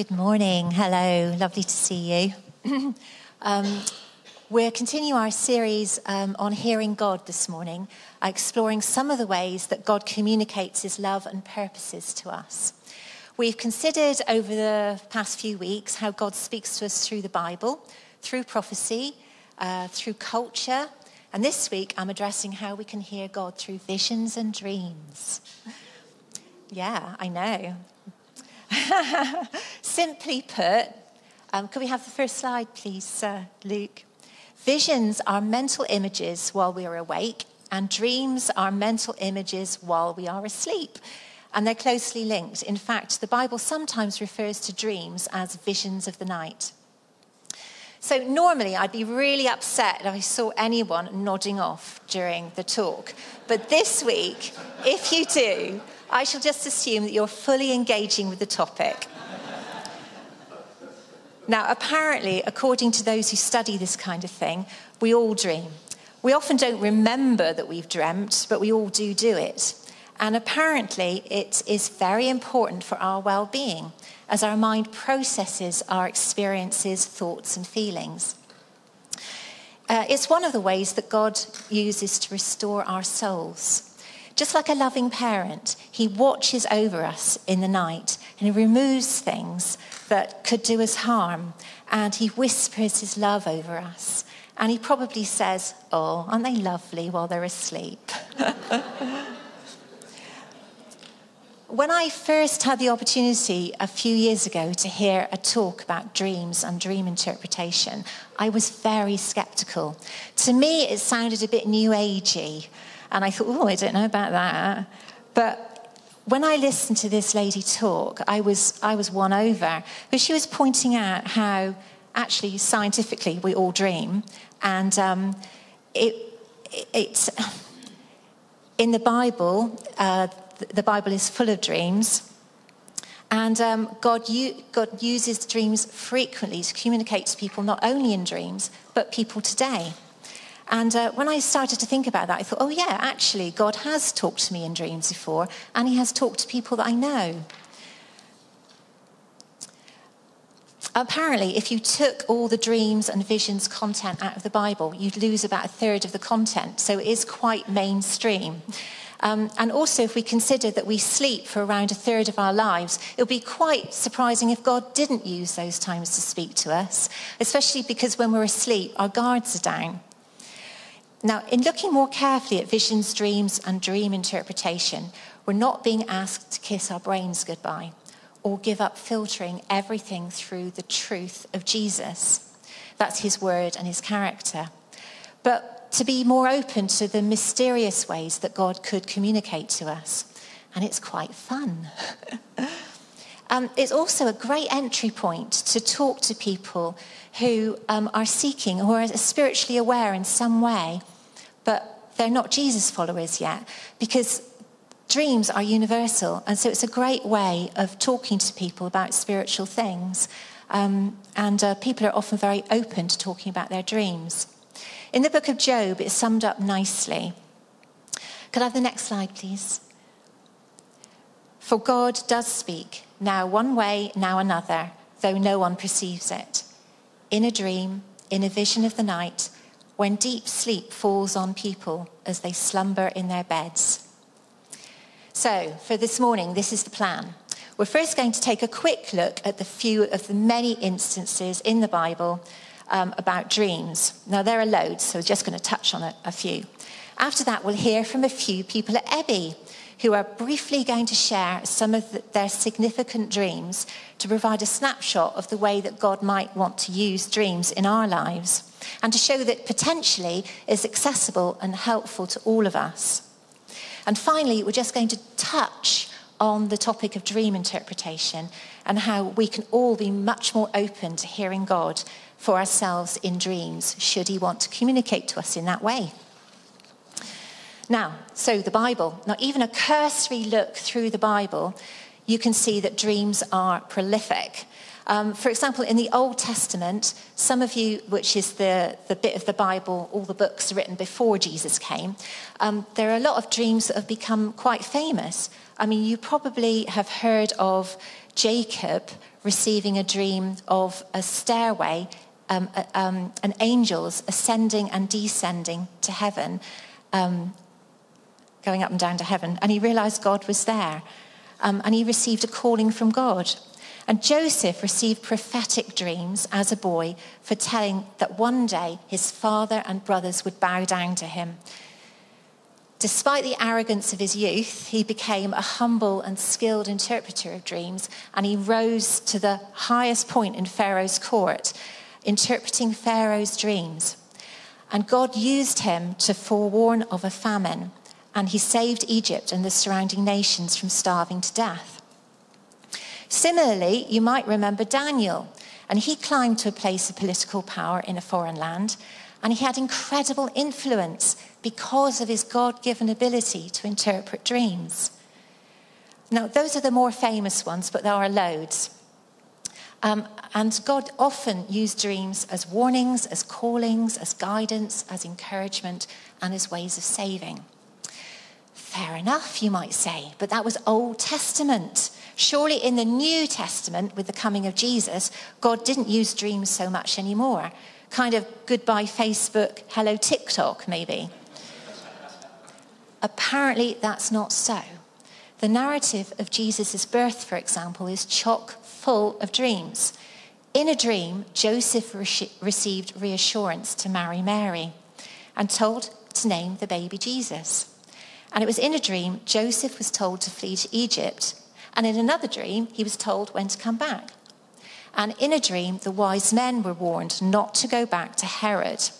Good morning. Hello. Lovely to see you. um, we're continuing our series um, on hearing God this morning, uh, exploring some of the ways that God communicates his love and purposes to us. We've considered over the past few weeks how God speaks to us through the Bible, through prophecy, uh, through culture, and this week I'm addressing how we can hear God through visions and dreams. Yeah, I know. Simply put, um, could we have the first slide, please, uh, Luke? Visions are mental images while we are awake, and dreams are mental images while we are asleep. And they're closely linked. In fact, the Bible sometimes refers to dreams as visions of the night. So, normally I'd be really upset if I saw anyone nodding off during the talk. But this week, if you do, I shall just assume that you're fully engaging with the topic. Now, apparently, according to those who study this kind of thing, we all dream. We often don't remember that we've dreamt, but we all do do it. And apparently, it is very important for our well being as our mind processes our experiences, thoughts, and feelings. Uh, it's one of the ways that God uses to restore our souls. Just like a loving parent, he watches over us in the night and he removes things that could do us harm and he whispers his love over us. And he probably says, Oh, aren't they lovely while they're asleep? when I first had the opportunity a few years ago to hear a talk about dreams and dream interpretation, I was very skeptical. To me, it sounded a bit new agey. And I thought, oh, I don't know about that. But when I listened to this lady talk, I was, I was won over. But she was pointing out how actually scientifically we all dream. And um, it, it, it's in the Bible, uh, the Bible is full of dreams. And um, God, God uses dreams frequently to communicate to people, not only in dreams, but people today. And uh, when I started to think about that, I thought, oh, yeah, actually, God has talked to me in dreams before, and He has talked to people that I know. Apparently, if you took all the dreams and visions content out of the Bible, you'd lose about a third of the content. So it is quite mainstream. Um, and also, if we consider that we sleep for around a third of our lives, it would be quite surprising if God didn't use those times to speak to us, especially because when we're asleep, our guards are down. Now, in looking more carefully at visions, dreams, and dream interpretation, we're not being asked to kiss our brains goodbye or give up filtering everything through the truth of Jesus. That's his word and his character. But to be more open to the mysterious ways that God could communicate to us. And it's quite fun. um, it's also a great entry point to talk to people who um, are seeking, who are spiritually aware in some way but they're not Jesus followers yet because dreams are universal. And so it's a great way of talking to people about spiritual things. Um, and uh, people are often very open to talking about their dreams. In the book of Job, it's summed up nicely. Could I have the next slide, please? For God does speak, now one way, now another, though no one perceives it. In a dream, in a vision of the night, when deep sleep falls on people as they slumber in their beds. So, for this morning, this is the plan. We're first going to take a quick look at the few of the many instances in the Bible um, about dreams. Now, there are loads, so we're just going to touch on a, a few. After that, we'll hear from a few people at Ebby who are briefly going to share some of the, their significant dreams to provide a snapshot of the way that God might want to use dreams in our lives and to show that potentially is accessible and helpful to all of us. And finally, we're just going to touch on the topic of dream interpretation and how we can all be much more open to hearing God for ourselves in dreams, should He want to communicate to us in that way. Now, so the Bible. Now, even a cursory look through the Bible, you can see that dreams are prolific. Um, for example, in the Old Testament, some of you, which is the, the bit of the Bible, all the books written before Jesus came, um, there are a lot of dreams that have become quite famous. I mean, you probably have heard of Jacob receiving a dream of a stairway um, um, and angels ascending and descending to heaven, um, going up and down to heaven. And he realized God was there. Um, and he received a calling from God. And Joseph received prophetic dreams as a boy for telling that one day his father and brothers would bow down to him. Despite the arrogance of his youth, he became a humble and skilled interpreter of dreams, and he rose to the highest point in Pharaoh's court, interpreting Pharaoh's dreams. And God used him to forewarn of a famine, and he saved Egypt and the surrounding nations from starving to death. Similarly, you might remember Daniel, and he climbed to a place of political power in a foreign land, and he had incredible influence because of his God given ability to interpret dreams. Now, those are the more famous ones, but there are loads. Um, and God often used dreams as warnings, as callings, as guidance, as encouragement, and as ways of saving. Fair enough, you might say, but that was Old Testament. Surely in the New Testament, with the coming of Jesus, God didn't use dreams so much anymore. Kind of goodbye Facebook, hello TikTok, maybe. Apparently, that's not so. The narrative of Jesus' birth, for example, is chock full of dreams. In a dream, Joseph re- received reassurance to marry Mary and told to name the baby Jesus. And it was in a dream, Joseph was told to flee to Egypt. And in another dream, he was told when to come back. And in a dream, the wise men were warned not to go back to Herod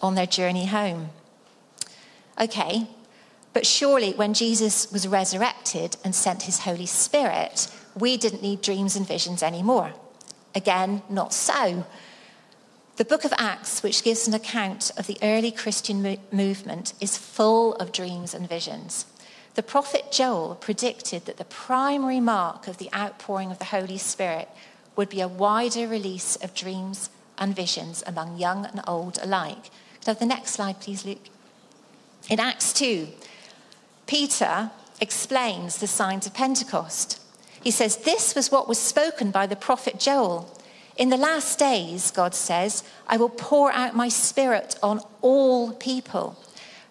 on their journey home. Okay, but surely when Jesus was resurrected and sent his Holy Spirit, we didn't need dreams and visions anymore. Again, not so. The book of Acts, which gives an account of the early Christian mo- movement, is full of dreams and visions. The prophet Joel predicted that the primary mark of the outpouring of the Holy Spirit would be a wider release of dreams and visions among young and old alike. Could I have the next slide, please, Luke? In Acts 2, Peter explains the signs of Pentecost. He says, This was what was spoken by the prophet Joel. In the last days, God says, I will pour out my spirit on all people.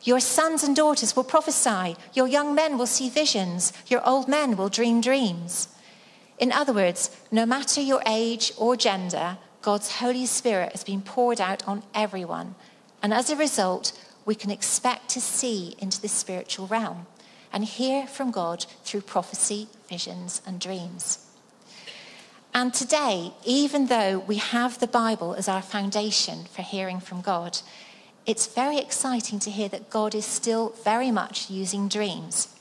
Your sons and daughters will prophesy, your young men will see visions, your old men will dream dreams. In other words, no matter your age or gender, God's Holy Spirit has been poured out on everyone. And as a result, we can expect to see into the spiritual realm and hear from God through prophecy, visions, and dreams. And today, even though we have the Bible as our foundation for hearing from God, it's very exciting to hear that God is still very much using dreams,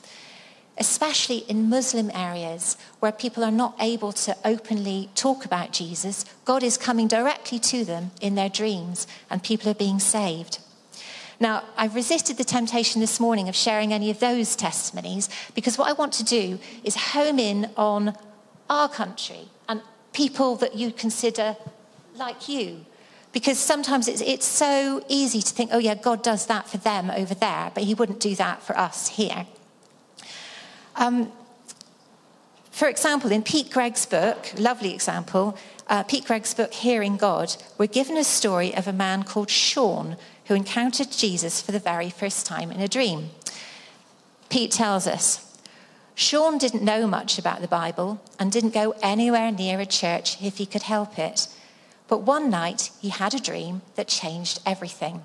especially in Muslim areas where people are not able to openly talk about Jesus. God is coming directly to them in their dreams, and people are being saved. Now, I've resisted the temptation this morning of sharing any of those testimonies because what I want to do is home in on our country and people that you consider like you. Because sometimes it's, it's so easy to think, oh, yeah, God does that for them over there, but He wouldn't do that for us here. Um, for example, in Pete Greig's book, lovely example, uh, Pete Greig's book, Hearing God, we're given a story of a man called Sean who encountered Jesus for the very first time in a dream. Pete tells us Sean didn't know much about the Bible and didn't go anywhere near a church if he could help it. But one night he had a dream that changed everything.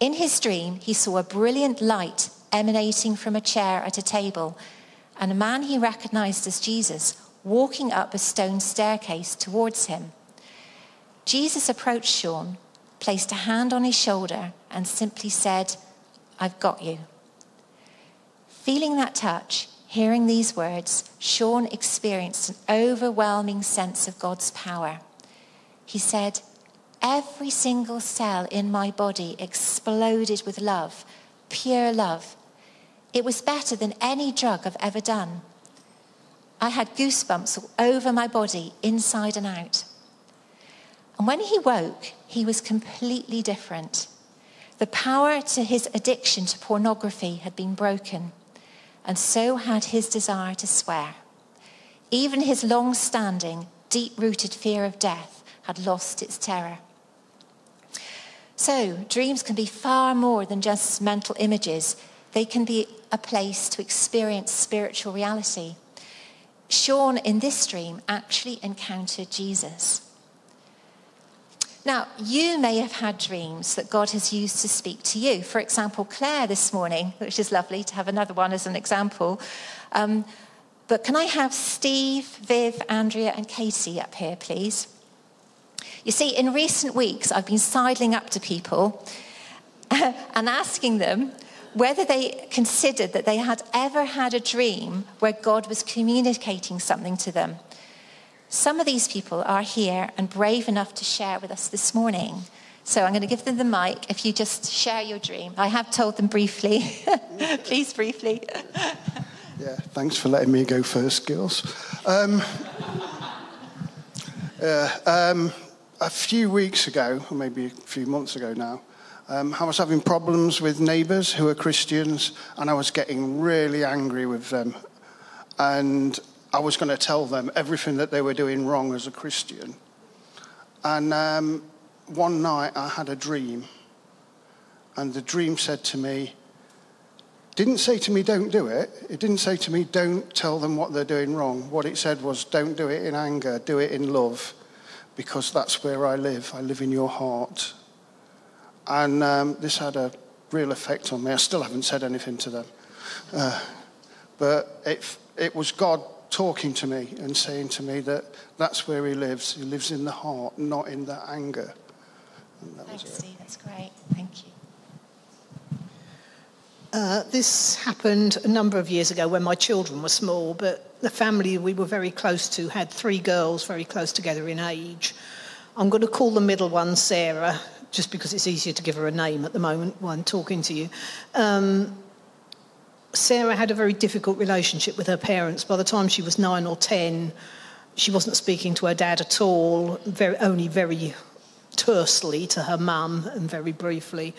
In his dream, he saw a brilliant light emanating from a chair at a table and a man he recognized as Jesus walking up a stone staircase towards him. Jesus approached Sean placed a hand on his shoulder, and simply said, I've got you. Feeling that touch, hearing these words, Sean experienced an overwhelming sense of God's power. He said, Every single cell in my body exploded with love, pure love. It was better than any drug I've ever done. I had goosebumps all over my body, inside and out. And when he woke, he was completely different. The power to his addiction to pornography had been broken, and so had his desire to swear. Even his long standing, deep rooted fear of death had lost its terror. So, dreams can be far more than just mental images, they can be a place to experience spiritual reality. Sean, in this dream, actually encountered Jesus. Now, you may have had dreams that God has used to speak to you. For example, Claire this morning, which is lovely to have another one as an example. Um, but can I have Steve, Viv, Andrea, and Katie up here, please? You see, in recent weeks, I've been sidling up to people and asking them whether they considered that they had ever had a dream where God was communicating something to them. Some of these people are here and brave enough to share with us this morning. So I'm going to give them the mic if you just share your dream. I have told them briefly. Please, briefly. yeah, thanks for letting me go first, girls. Um, um, a few weeks ago, or maybe a few months ago now, um, I was having problems with neighbours who are Christians, and I was getting really angry with them. And I was going to tell them everything that they were doing wrong as a Christian. And um, one night I had a dream, and the dream said to me, didn't say to me, don't do it. It didn't say to me, don't tell them what they're doing wrong. What it said was, don't do it in anger, do it in love, because that's where I live. I live in your heart. And um, this had a real effect on me. I still haven't said anything to them. Uh, but it, it was God talking to me and saying to me that that's where he lives. He lives in the heart, not in the anger. That Thanks, Steve. That's great. Thank you. Uh, this happened a number of years ago when my children were small, but the family we were very close to had three girls very close together in age. I'm going to call the middle one Sarah, just because it's easier to give her a name at the moment while I'm talking to you. Um, Sarah had a very difficult relationship with her parents. By the time she was nine or ten, she wasn't speaking to her dad at all, very, only very tersely to her mum and very briefly.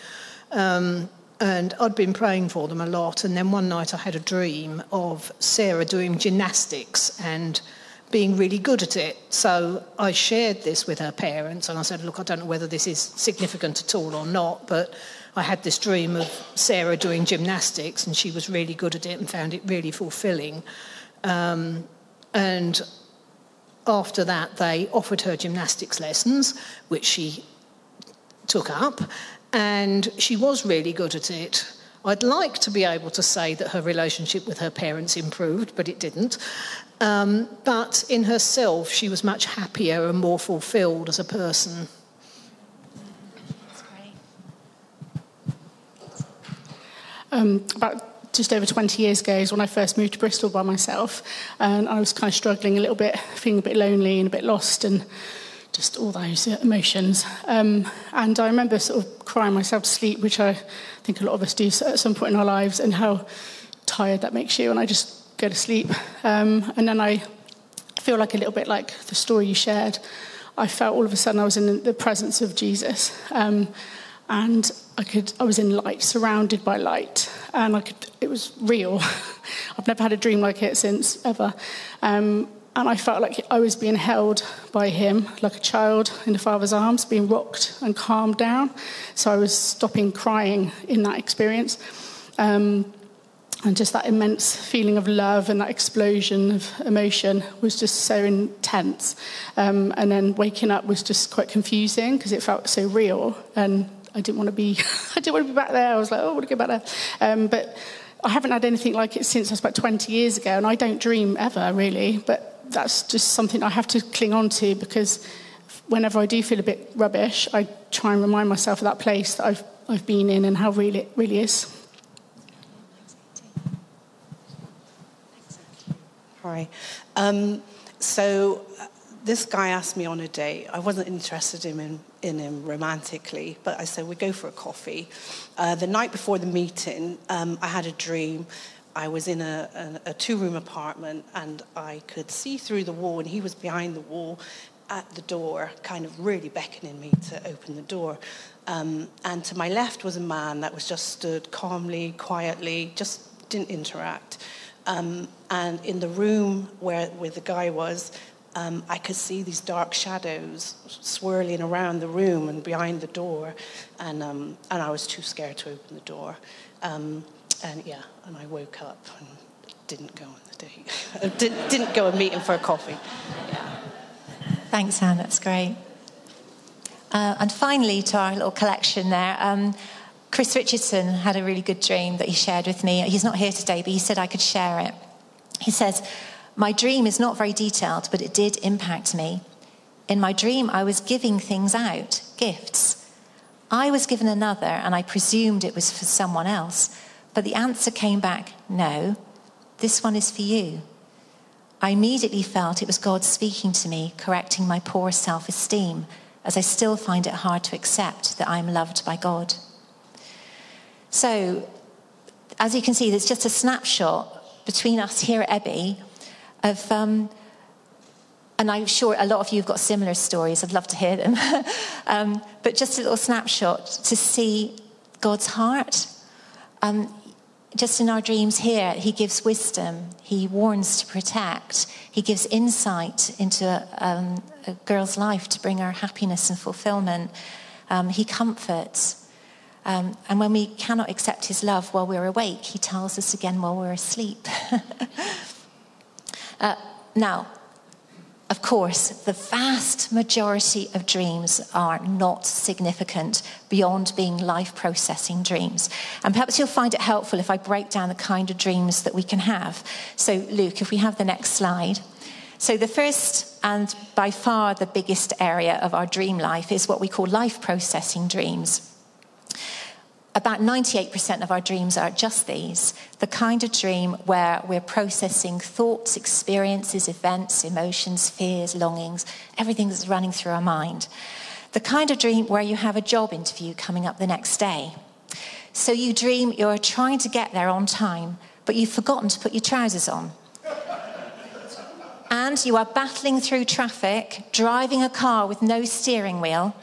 Um, and I'd been praying for them a lot. And then one night I had a dream of Sarah doing gymnastics and being really good at it. So I shared this with her parents and I said, Look, I don't know whether this is significant at all or not, but I had this dream of Sarah doing gymnastics, and she was really good at it and found it really fulfilling. Um, and after that, they offered her gymnastics lessons, which she took up, and she was really good at it. I'd like to be able to say that her relationship with her parents improved, but it didn't. Um, but in herself, she was much happier and more fulfilled as a person. um, about just over 20 years ago is when I first moved to Bristol by myself. And I was kind of struggling a little bit, feeling a bit lonely and a bit lost and just all those emotions. Um, and I remember sort of crying myself to sleep, which I think a lot of us do at some point in our lives, and how tired that makes you. And I just go to sleep. Um, and then I feel like a little bit like the story you shared. I felt all of a sudden I was in the presence of Jesus. Um, and I could I was in light, surrounded by light, and I could it was real. I've never had a dream like it since ever, um, and I felt like I was being held by him like a child in the father's arms, being rocked and calmed down. So I was stopping crying in that experience. Um, and just that immense feeling of love and that explosion of emotion was just so intense. Um, and then waking up was just quite confusing because it felt so real and I didn't want to be, I didn't want to be back there. I was like, oh, I want to go back there. Um, but I haven't had anything like it since I was about 20 years ago, and I don't dream ever, really. But that's just something I have to cling on to because whenever I do feel a bit rubbish, I try and remind myself of that place that I've, I've been in and how real it really is. Hi. Um, so this guy asked me on a date. I wasn't interested in him, in him romantically, but I said, we go for a coffee. Uh, the night before the meeting, um, I had a dream I was in a, a, a two room apartment and I could see through the wall, and he was behind the wall at the door, kind of really beckoning me to open the door. Um, and to my left was a man that was just stood calmly, quietly, just didn't interact. Um, and in the room where, where the guy was, um, I could see these dark shadows swirling around the room and behind the door. And, um, and I was too scared to open the door. Um, and yeah, and I woke up and didn't go on the date. didn't, didn't go and meet him for a coffee. Yeah. Thanks, Anne. That's great. Uh, and finally, to our little collection there, um, Chris Richardson had a really good dream that he shared with me. He's not here today, but he said I could share it. He says, My dream is not very detailed, but it did impact me. In my dream, I was giving things out, gifts. I was given another, and I presumed it was for someone else. But the answer came back, No, this one is for you. I immediately felt it was God speaking to me, correcting my poor self esteem, as I still find it hard to accept that I'm loved by God. So, as you can see, there's just a snapshot between us here at Ebby of, um, and I'm sure a lot of you have got similar stories. I'd love to hear them. um, but just a little snapshot to see God's heart. Um, just in our dreams here, He gives wisdom, He warns to protect, He gives insight into a, um, a girl's life to bring her happiness and fulfillment. Um, he comforts. Um, and when we cannot accept his love while we're awake, he tells us again while we're asleep. uh, now, of course, the vast majority of dreams are not significant beyond being life processing dreams. And perhaps you'll find it helpful if I break down the kind of dreams that we can have. So, Luke, if we have the next slide. So, the first and by far the biggest area of our dream life is what we call life processing dreams about 98% of our dreams are just these the kind of dream where we're processing thoughts, experiences, events, emotions, fears, longings, everything that's running through our mind. The kind of dream where you have a job interview coming up the next day. So you dream you're trying to get there on time, but you've forgotten to put your trousers on. and you are battling through traffic, driving a car with no steering wheel,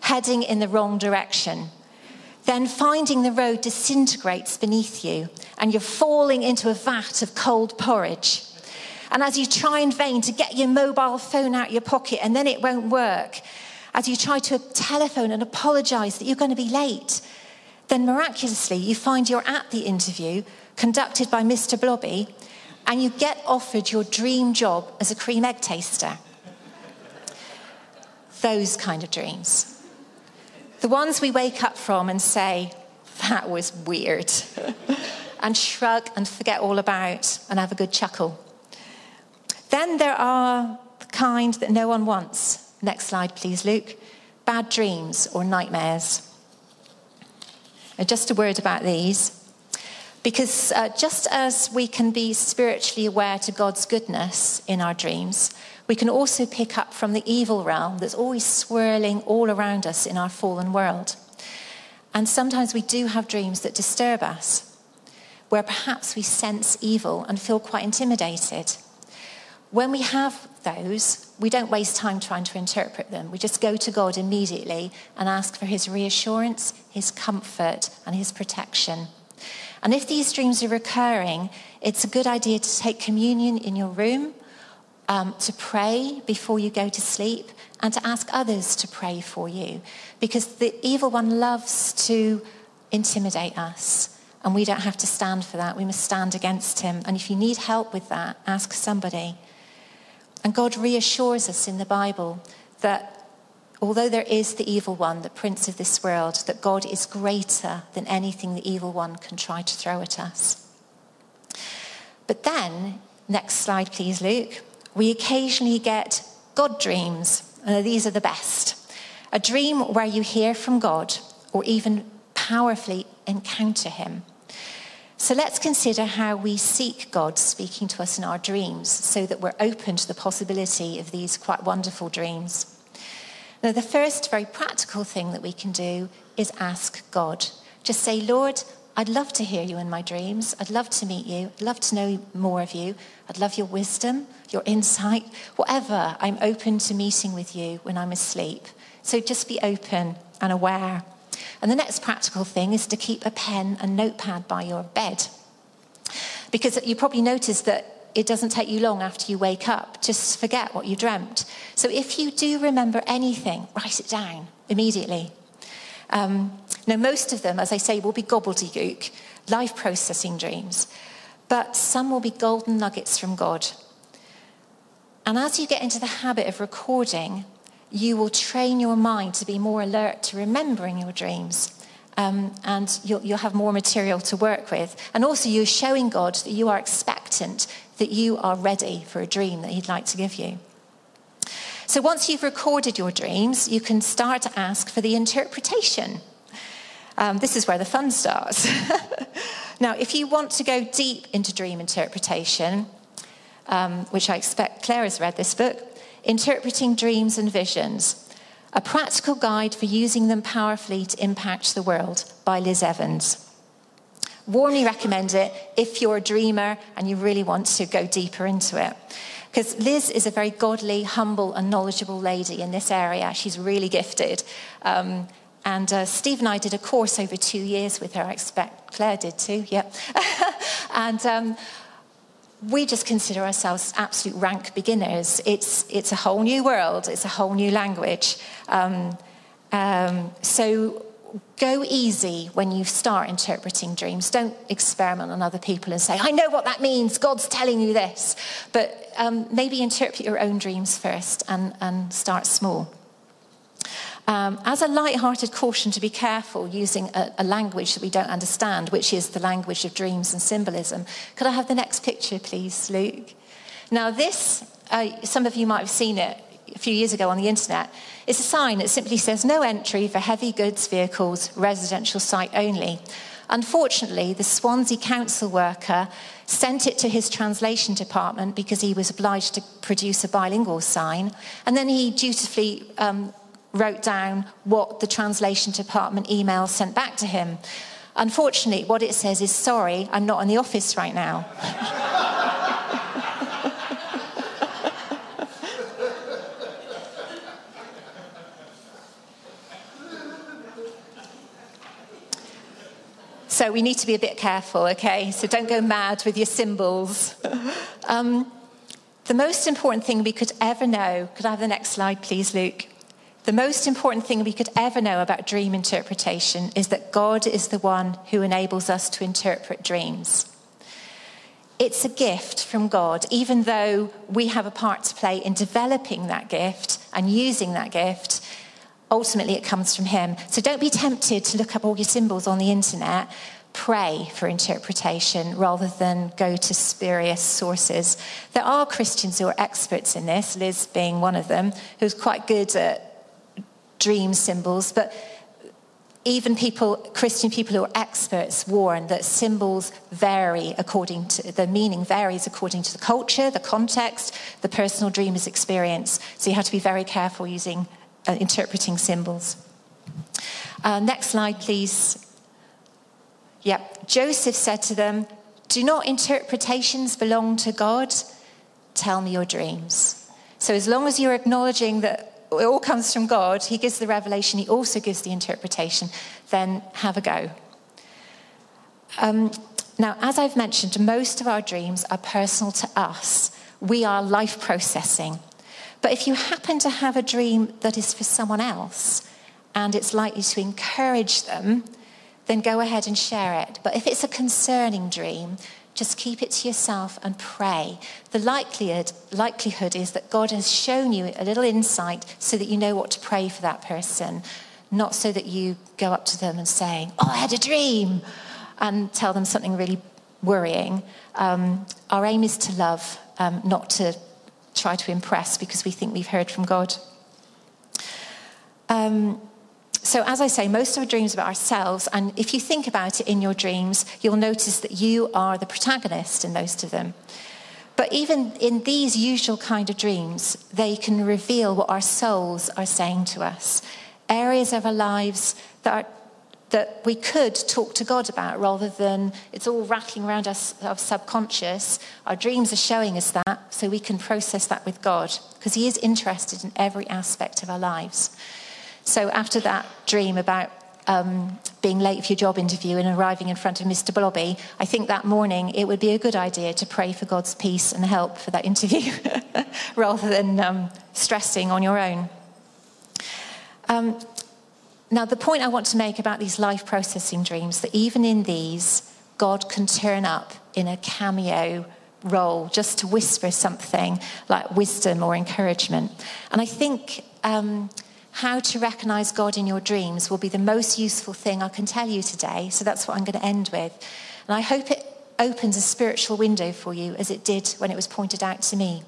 heading in the wrong direction then finding the road disintegrates beneath you and you're falling into a vat of cold porridge. And as you try in vain to get your mobile phone out of your pocket and then it won't work, as you try to telephone and apologize that you're going to be late, then miraculously you find you're at the interview conducted by Mr. Blobby and you get offered your dream job as a cream egg taster. Those kind of dreams. The ones we wake up from and say, that was weird, and shrug and forget all about and have a good chuckle. Then there are the kind that no one wants. Next slide, please, Luke. Bad dreams or nightmares. just a word about these. Because uh, just as we can be spiritually aware to God's goodness in our dreams, we can also pick up from the evil realm that's always swirling all around us in our fallen world. And sometimes we do have dreams that disturb us, where perhaps we sense evil and feel quite intimidated. When we have those, we don't waste time trying to interpret them. We just go to God immediately and ask for His reassurance, His comfort, and His protection. And if these dreams are recurring, it's a good idea to take communion in your room um, to pray before you go to sleep and to ask others to pray for you because the evil one loves to intimidate us and we don't have to stand for that. We must stand against him. And if you need help with that, ask somebody. And God reassures us in the Bible that although there is the evil one, the prince of this world, that God is greater than anything the evil one can try to throw at us. But then, next slide, please, Luke we occasionally get God dreams. Uh, these are the best. A dream where you hear from God or even powerfully encounter Him. So let's consider how we seek God speaking to us in our dreams so that we're open to the possibility of these quite wonderful dreams. Now, the first very practical thing that we can do is ask God. Just say, Lord, I'd love to hear you in my dreams. I'd love to meet you. I'd love to know more of you. I'd love your wisdom, your insight, whatever. I'm open to meeting with you when I'm asleep. So just be open and aware. And the next practical thing is to keep a pen and notepad by your bed. Because you probably noticed that it doesn't take you long after you wake up. Just forget what you dreamt. So if you do remember anything, write it down immediately. Um, now, most of them, as I say, will be gobbledygook, life processing dreams, but some will be golden nuggets from God. And as you get into the habit of recording, you will train your mind to be more alert to remembering your dreams. Um, and you'll, you'll have more material to work with. And also, you're showing God that you are expectant, that you are ready for a dream that He'd like to give you. So, once you've recorded your dreams, you can start to ask for the interpretation. Um, this is where the fun starts. now, if you want to go deep into dream interpretation, um, which I expect Claire has read this book, Interpreting Dreams and Visions A Practical Guide for Using Them Powerfully to Impact the World by Liz Evans. Warmly recommend it if you're a dreamer and you really want to go deeper into it. Because Liz is a very godly, humble, and knowledgeable lady in this area. She's really gifted. Um, and uh, Steve and I did a course over two years with her. I expect Claire did too, yep. and um, we just consider ourselves absolute rank beginners. It's, it's a whole new world, it's a whole new language. Um, um, so go easy when you start interpreting dreams. Don't experiment on other people and say, I know what that means, God's telling you this. But um, maybe interpret your own dreams first and, and start small. Um, as a light-hearted caution to be careful using a, a, language that we don't understand, which is the language of dreams and symbolism. Could I have the next picture, please, Luke? Now, this, uh, some of you might have seen it a few years ago on the internet. It's a sign that simply says no entry for heavy goods vehicles, residential site only. Unfortunately, the Swansea council worker sent it to his translation department because he was obliged to produce a bilingual sign, and then he dutifully um, wrote down what the translation department email sent back to him. Unfortunately, what it says is, sorry, I'm not in the office right now. we need to be a bit careful, okay? So don't go mad with your symbols. Um, the most important thing we could ever know, could I have the next slide, please, Luke? The most important thing we could ever know about dream interpretation is that God is the one who enables us to interpret dreams. It's a gift from God, even though we have a part to play in developing that gift and using that gift. Ultimately, it comes from Him. So don't be tempted to look up all your symbols on the internet. Pray for interpretation rather than go to spurious sources. There are Christians who are experts in this, Liz being one of them, who's quite good at dream symbols, but even people, Christian people who are experts, warn that symbols vary according to the meaning varies according to the culture, the context, the personal dreamer's experience. So you have to be very careful using uh, interpreting symbols. Uh, next slide, please. Yep. Joseph said to them, Do not interpretations belong to God? Tell me your dreams. So as long as you're acknowledging that it all comes from God. He gives the revelation, He also gives the interpretation. Then have a go. Um, now, as I've mentioned, most of our dreams are personal to us. We are life processing. But if you happen to have a dream that is for someone else and it's likely to encourage them, then go ahead and share it. But if it's a concerning dream, just keep it to yourself and pray. The likelihood, likelihood is that God has shown you a little insight so that you know what to pray for that person, not so that you go up to them and say, Oh, I had a dream, and tell them something really worrying. Um, our aim is to love, um, not to try to impress because we think we've heard from God. Um, so, as I say, most of our dreams are about ourselves, and if you think about it in your dreams, you'll notice that you are the protagonist in most of them. But even in these usual kind of dreams, they can reveal what our souls are saying to us. Areas of our lives that are that we could talk to God about rather than it's all rattling around us, our subconscious. Our dreams are showing us that, so we can process that with God because He is interested in every aspect of our lives. So after that dream about um, being late for your job interview and arriving in front of Mr. Blobby, I think that morning it would be a good idea to pray for God's peace and help for that interview rather than um, stressing on your own. Um, now, the point I want to make about these life processing dreams, that even in these, God can turn up in a cameo role just to whisper something like wisdom or encouragement. And I think um, how to recognize God in your dreams will be the most useful thing I can tell you today. So that's what I'm going to end with. And I hope it opens a spiritual window for you as it did when it was pointed out to me.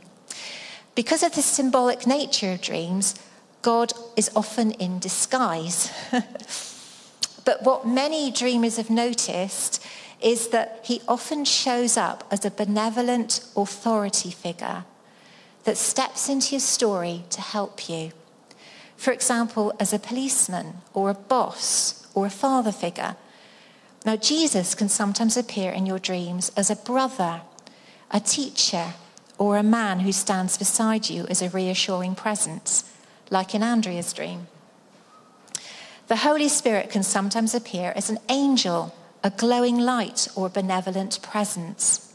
Because of the symbolic nature of dreams, God is often in disguise. but what many dreamers have noticed is that he often shows up as a benevolent authority figure that steps into your story to help you. For example, as a policeman or a boss or a father figure. Now, Jesus can sometimes appear in your dreams as a brother, a teacher, or a man who stands beside you as a reassuring presence like in Andrea's dream. The Holy Spirit can sometimes appear as an angel, a glowing light, or a benevolent presence.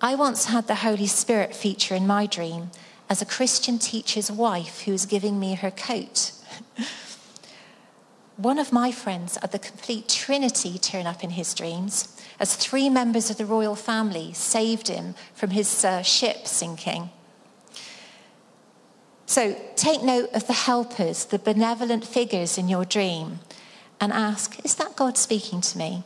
I once had the Holy Spirit feature in my dream as a Christian teacher's wife who was giving me her coat. One of my friends at the complete Trinity turn up in his dreams as three members of the royal family saved him from his uh, ship sinking. So take note of the helpers, the benevolent figures in your dream, and ask, is that God speaking to me?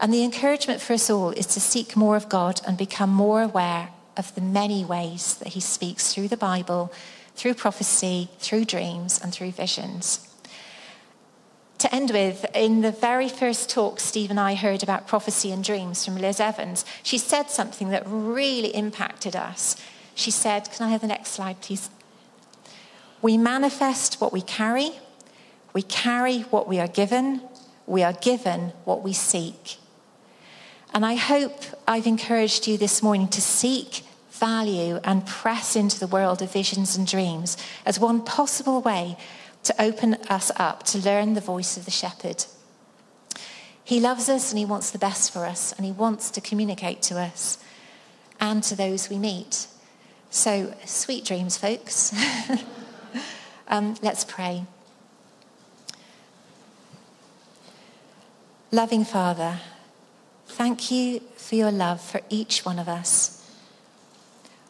And the encouragement for us all is to seek more of God and become more aware of the many ways that He speaks through the Bible, through prophecy, through dreams, and through visions. To end with, in the very first talk Steve and I heard about prophecy and dreams from Liz Evans, she said something that really impacted us. She said, Can I have the next slide, please? We manifest what we carry, we carry what we are given, we are given what we seek. And I hope I've encouraged you this morning to seek value and press into the world of visions and dreams as one possible way to open us up to learn the voice of the shepherd. He loves us and he wants the best for us and he wants to communicate to us and to those we meet. So, sweet dreams, folks. Um, let's pray. Loving Father, thank you for your love for each one of us.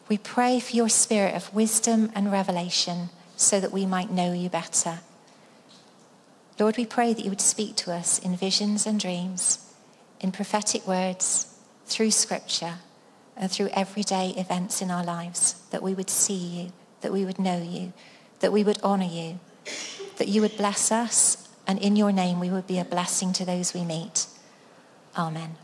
We pray for your spirit of wisdom and revelation so that we might know you better. Lord, we pray that you would speak to us in visions and dreams, in prophetic words, through scripture, and through everyday events in our lives, that we would see you, that we would know you, that we would honor you, that you would bless us, and in your name we would be a blessing to those we meet. Amen.